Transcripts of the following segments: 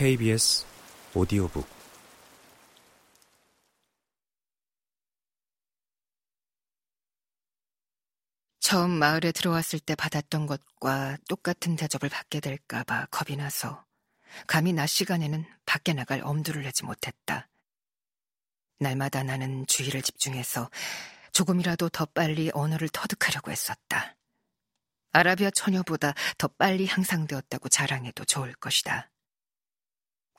KBS 오디오북 처음 마을에 들어왔을 때 받았던 것과 똑같은 대접을 받게 될까봐 겁이 나서 감히 낮 시간에는 밖에 나갈 엄두를 내지 못했다. 날마다 나는 주의를 집중해서 조금이라도 더 빨리 언어를 터득하려고 했었다. 아라비아 처녀보다 더 빨리 향상되었다고 자랑해도 좋을 것이다.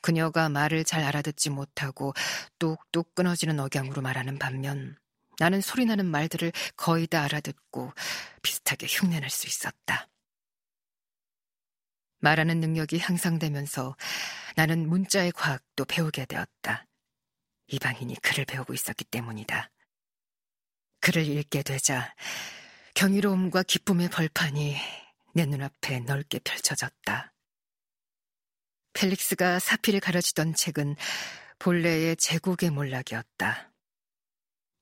그녀가 말을 잘 알아듣지 못하고 뚝뚝 끊어지는 억양으로 말하는 반면 나는 소리나는 말들을 거의 다 알아듣고 비슷하게 흉내낼 수 있었다. 말하는 능력이 향상되면서 나는 문자의 과학도 배우게 되었다. 이방인이 글을 배우고 있었기 때문이다. 글을 읽게 되자 경이로움과 기쁨의 벌판이 내 눈앞에 넓게 펼쳐졌다. 펠릭스가 사피를 가르치던 책은 본래의 제국의 몰락이었다.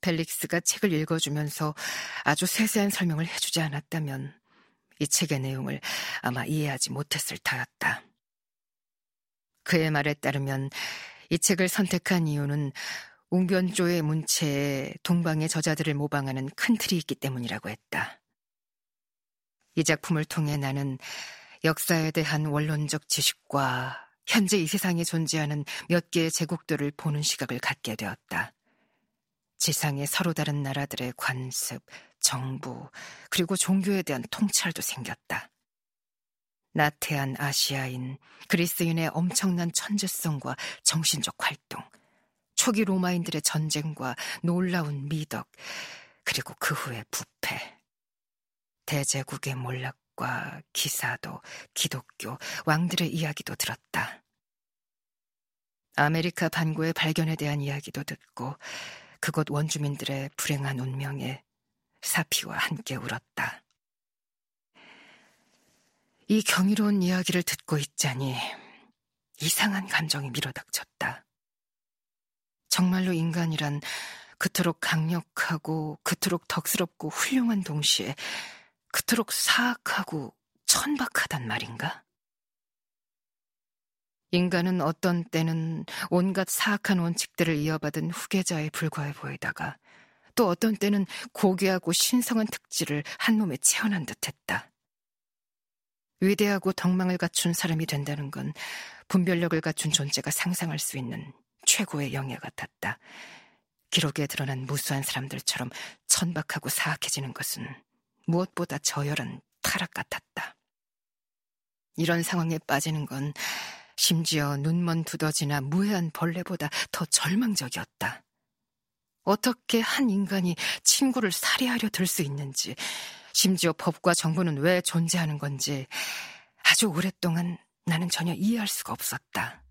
펠릭스가 책을 읽어주면서 아주 세세한 설명을 해주지 않았다면 이 책의 내용을 아마 이해하지 못했을 터였다. 그의 말에 따르면 이 책을 선택한 이유는 웅변조의 문체에 동방의 저자들을 모방하는 큰 틀이 있기 때문이라고 했다. 이 작품을 통해 나는 역사에 대한 원론적 지식과 현재 이 세상에 존재하는 몇 개의 제국들을 보는 시각을 갖게 되었다. 지상의 서로 다른 나라들의 관습, 정부, 그리고 종교에 대한 통찰도 생겼다. 나태한 아시아인, 그리스인의 엄청난 천재성과 정신적 활동, 초기 로마인들의 전쟁과 놀라운 미덕, 그리고 그 후의 부패. 대제국의 몰락 과 기사도, 기독교, 왕들의 이야기도 들었다. 아메리카 반구의 발견에 대한 이야기도 듣고 그곳 원주민들의 불행한 운명에 사피와 함께 울었다. 이 경이로운 이야기를 듣고 있자니 이상한 감정이 밀어닥쳤다. 정말로 인간이란 그토록 강력하고 그토록 덕스럽고 훌륭한 동시에 그토록 사악하고 천박하단 말인가? 인간은 어떤 때는 온갖 사악한 원칙들을 이어받은 후계자에 불과해 보이다가 또 어떤 때는 고귀하고 신성한 특질을 한 몸에 채워난 듯했다. 위대하고 덕망을 갖춘 사람이 된다는 건 분별력을 갖춘 존재가 상상할 수 있는 최고의 영예 같았다. 기록에 드러난 무수한 사람들처럼 천박하고 사악해지는 것은 무엇보다 저열한 타락 같았다. 이런 상황에 빠지는 건 심지어 눈먼 두더지나 무해한 벌레보다 더 절망적이었다. 어떻게 한 인간이 친구를 살해하려 들 수 있는지, 심지어 법과 정부는 왜 존재하는 건지 아주 오랫동안 나는 전혀 이해할 수가 없었다.